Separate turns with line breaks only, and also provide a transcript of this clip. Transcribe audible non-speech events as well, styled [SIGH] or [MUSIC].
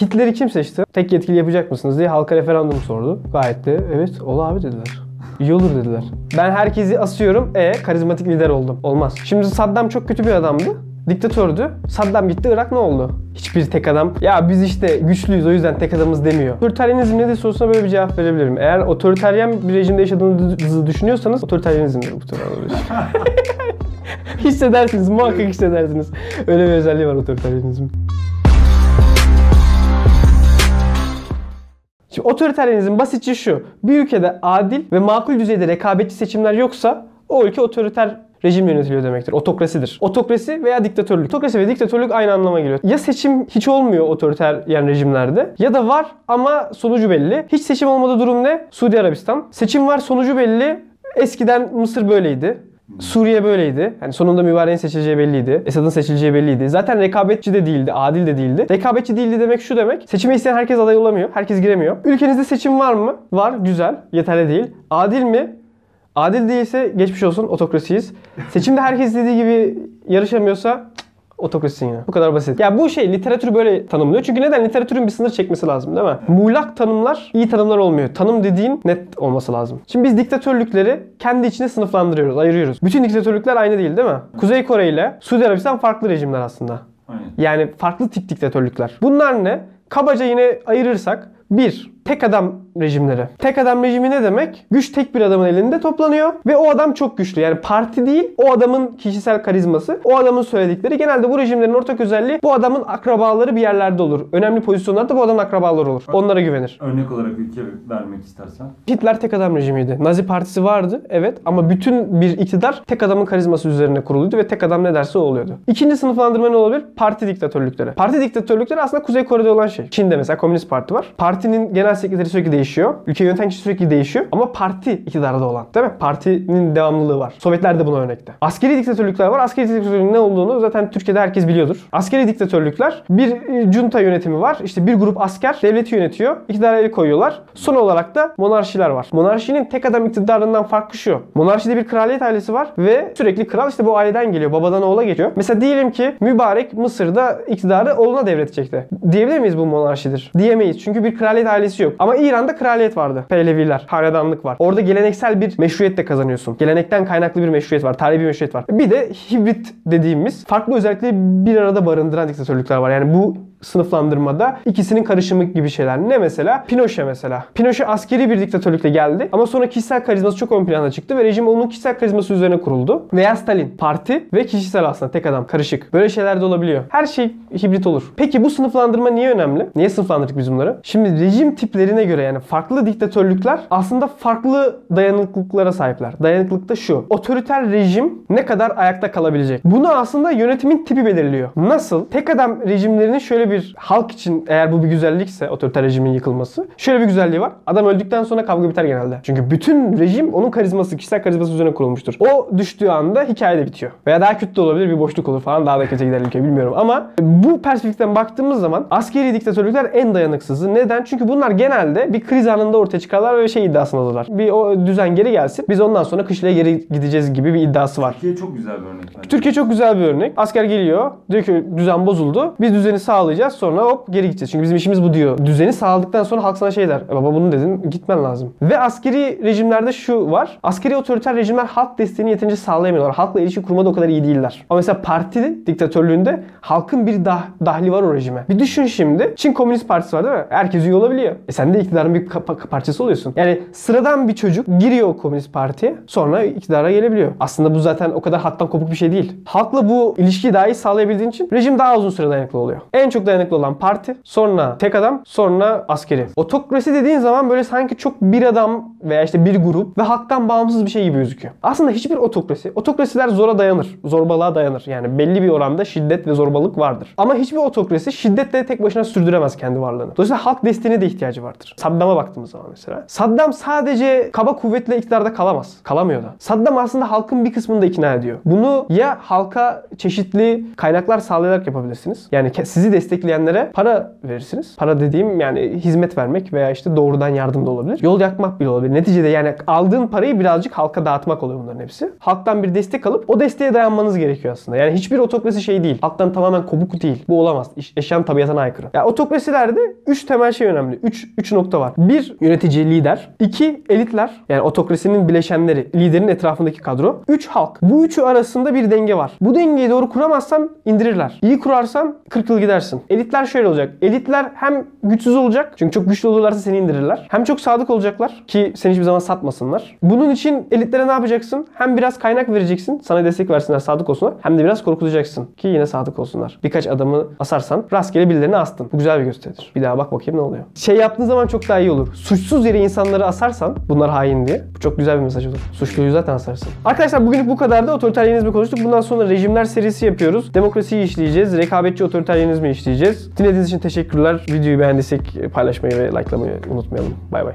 Hitler'i kim seçti? Tek yetkili yapacak mısınız diye halka referandum sordu. Gayet de evet ol abi dediler. İyi olur dediler. Ben herkesi asıyorum. E karizmatik lider oldum. Olmaz. Şimdi Saddam çok kötü bir adamdı. Diktatördü. Saddam gitti Irak ne oldu? Hiçbir tek adam ya biz işte güçlüyüz o yüzden tek adamız demiyor. Otoriteryenizm nedir sorusuna böyle bir cevap verebilirim. Eğer otoriteryen bir rejimde yaşadığınızı düşünüyorsanız otoriteryenizmdir bu tür [LAUGHS] hissedersiniz muhakkak hissedersiniz. Öyle bir özelliği var otoriteryenizmin. Şimdi otoriteryenizm basitçe şu. Bir ülkede adil ve makul düzeyde rekabetçi seçimler yoksa o ülke otoriter rejim yönetiliyor demektir. Otokrasidir. Otokrasi veya diktatörlük. Otokrasi ve diktatörlük aynı anlama geliyor. Ya seçim hiç olmuyor otoriter yani rejimlerde ya da var ama sonucu belli. Hiç seçim olmadığı durum ne? Suudi Arabistan. Seçim var sonucu belli. Eskiden Mısır böyleydi. Suriye böyleydi. Yani sonunda mübareğin seçileceği belliydi. Esad'ın seçileceği belliydi. Zaten rekabetçi de değildi, adil de değildi. Rekabetçi değildi demek şu demek. Seçime isteyen herkes aday olamıyor. Herkes giremiyor. Ülkenizde seçim var mı? Var. Güzel. Yeterli değil. Adil mi? Adil değilse geçmiş olsun otokrasiyiz. Seçimde herkes dediği gibi yarışamıyorsa otokrasisin yine. Bu kadar basit. Ya bu şey literatür böyle tanımlıyor. Çünkü neden? Literatürün bir sınır çekmesi lazım değil mi? Muğlak tanımlar iyi tanımlar olmuyor. Tanım dediğin net olması lazım. Şimdi biz diktatörlükleri kendi içine sınıflandırıyoruz, ayırıyoruz. Bütün diktatörlükler aynı değil değil mi? Kuzey Kore ile Suudi Arabistan farklı rejimler aslında.
Aynen.
Yani farklı tip diktatörlükler. Bunlar ne? Kabaca yine ayırırsak bir, tek adam rejimleri. Tek adam rejimi ne demek? Güç tek bir adamın elinde toplanıyor ve o adam çok güçlü. Yani parti değil, o adamın kişisel karizması, o adamın söyledikleri. Genelde bu rejimlerin ortak özelliği bu adamın akrabaları bir yerlerde olur. Önemli pozisyonlarda bu adamın akrabaları olur. Onlara güvenir.
Örnek olarak ülke vermek istersen.
Hitler tek adam rejimiydi. Nazi partisi vardı evet ama bütün bir iktidar tek adamın karizması üzerine kuruluydu ve tek adam ne derse o oluyordu. İkinci sınıflandırma ne olabilir? Parti diktatörlükleri. Parti diktatörlükleri aslında Kuzey Kore'de olan şey. Çin'de mesela Komünist Parti var. Partinin genel sekreteri sürekli değişiyor. Ülke yöneten kişi sürekli değişiyor. Ama parti iktidarda olan. Değil mi? Partinin devamlılığı var. Sovyetler de buna örnekte. Askeri diktatörlükler var. Askeri diktatörlüğün ne olduğunu zaten Türkiye'de herkes biliyordur. Askeri diktatörlükler bir junta yönetimi var. İşte bir grup asker devleti yönetiyor. İktidara el koyuyorlar. Son olarak da monarşiler var. Monarşinin tek adam iktidarından farkı şu. Monarşide bir kraliyet ailesi var ve sürekli kral işte bu aileden geliyor. Babadan oğula geçiyor. Mesela diyelim ki mübarek Mısır'da iktidarı oğluna devredecekti. Diyebilir miyiz bu monarşidir? Diyemeyiz. Çünkü bir kraliyet ailesi yok. Ama İran'da kraliyet vardı. Pehleviler, hanedanlık var. Orada geleneksel bir meşruiyet de kazanıyorsun. Gelenekten kaynaklı bir meşruiyet var. Tarihi bir meşruiyet var. Bir de hibrit dediğimiz farklı özellikleri bir arada barındıran diktatörlükler var. Yani bu sınıflandırmada ikisinin karışımı gibi şeyler. Ne mesela? Pinochet mesela. Pinochet askeri bir diktatörlükle geldi ama sonra kişisel karizması çok ön plana çıktı ve rejim onun kişisel karizması üzerine kuruldu. Veya Stalin. Parti ve kişisel aslında tek adam. Karışık. Böyle şeyler de olabiliyor. Her şey hibrit olur. Peki bu sınıflandırma niye önemli? Niye sınıflandırdık biz bunları? Şimdi rejim tiplerine göre yani farklı diktatörlükler aslında farklı dayanıklılıklara sahipler. Dayanıklılık da şu. Otoriter rejim ne kadar ayakta kalabilecek? Bunu aslında yönetimin tipi belirliyor. Nasıl? Tek adam rejimlerinin şöyle bir halk için eğer bu bir güzellikse otoriter rejimin yıkılması. Şöyle bir güzelliği var. Adam öldükten sonra kavga biter genelde. Çünkü bütün rejim onun karizması, kişisel karizması üzerine kurulmuştur. O düştüğü anda hikaye de bitiyor. Veya daha kötü de olabilir bir boşluk olur falan daha da kötü gider ülke bilmiyorum ama bu perspektiften baktığımız zaman askeri diktatörlükler en dayanıksızı. Neden? Çünkü bunlar genelde bir kriz anında ortaya çıkarlar ve şey iddiasındalar. Bir o düzen geri gelsin. Biz ondan sonra kışlaya geri gideceğiz gibi bir iddiası var.
Türkiye çok güzel bir örnek bence.
Türkiye çok güzel bir örnek. Asker geliyor. Diyor ki düzen bozuldu. Biz düzeni sağlayacağız. Sonra hop geri gideceğiz. Çünkü bizim işimiz bu diyor. Düzeni sağladıktan sonra halk sana şey der. E baba bunu dedin gitmen lazım. Ve askeri rejimlerde şu var. Askeri otoriter rejimler halk desteğini yeterince sağlayamıyorlar. Halkla ilişki kurmada o kadar iyi değiller. Ama mesela parti diktatörlüğünde halkın bir dah dahli var o rejime. Bir düşün şimdi. Çin Komünist Partisi var değil mi? Herkes üye olabiliyor. E sen de iktidarın bir parçası oluyorsun. Yani sıradan bir çocuk giriyor o Komünist Parti'ye. Sonra iktidara gelebiliyor. Aslında bu zaten o kadar hattan kopuk bir şey değil. Halkla bu ilişkiyi daha iyi sağlayabildiğin için rejim daha uzun süre dayanıklı oluyor. En çok dayanıklı olan parti, sonra tek adam, sonra askeri. Otokrasi dediğin zaman böyle sanki çok bir adam veya işte bir grup ve halktan bağımsız bir şey gibi gözüküyor. Aslında hiçbir otokrasi, otokrasiler zora dayanır, zorbalığa dayanır. Yani belli bir oranda şiddet ve zorbalık vardır. Ama hiçbir otokrasi şiddetle tek başına sürdüremez kendi varlığını. Dolayısıyla halk desteğine de ihtiyacı vardır. Saddam'a baktığımız zaman mesela. Saddam sadece kaba kuvvetle iktidarda kalamaz. Kalamıyor da. Saddam aslında halkın bir kısmını da ikna ediyor. Bunu ya halka çeşitli kaynaklar sağlayarak yapabilirsiniz. Yani sizi bekleyenlere para verirsiniz. Para dediğim yani hizmet vermek veya işte doğrudan yardım da olabilir. Yol yakmak bile olabilir. Neticede yani aldığın parayı birazcık halka dağıtmak oluyor bunların hepsi. Halktan bir destek alıp o desteğe dayanmanız gerekiyor aslında. Yani hiçbir otokrasi şey değil. Halktan tamamen kopuk değil. Bu olamaz. Eşyanın tabiatına aykırı. Ya otokrasilerde 3 temel şey önemli. 3 3 nokta var. 1 yönetici lider, 2 elitler yani otokrasinin bileşenleri, liderin etrafındaki kadro, 3 halk. Bu üçü arasında bir denge var. Bu dengeyi doğru kuramazsan indirirler. İyi kurarsan 40 yıl gidersin. Elitler şöyle olacak. Elitler hem güçsüz olacak çünkü çok güçlü olurlarsa seni indirirler. Hem çok sadık olacaklar ki seni hiçbir zaman satmasınlar. Bunun için elitlere ne yapacaksın? Hem biraz kaynak vereceksin. Sana destek versinler, sadık olsunlar. Hem de biraz korkutacaksın ki yine sadık olsunlar. Birkaç adamı asarsan rastgele birilerini astın. Bu güzel bir gösteridir. Bir daha bak bakayım ne oluyor. Şey yaptığın zaman çok daha iyi olur. Suçsuz yere insanları asarsan bunlar hain diye. Bu çok güzel bir mesaj olur. Suçluyu zaten asarsın. Arkadaşlar bugünlük bu kadardı. Otoriteryenizmi konuştuk. Bundan sonra rejimler serisi yapıyoruz. Demokrasiyi işleyeceğiz. Rekabetçi otoriteryenizmi işleyeceğiz. Dinlediğiniz için teşekkürler. Videoyu beğendiysek paylaşmayı ve likelamayı unutmayalım. Bay bay.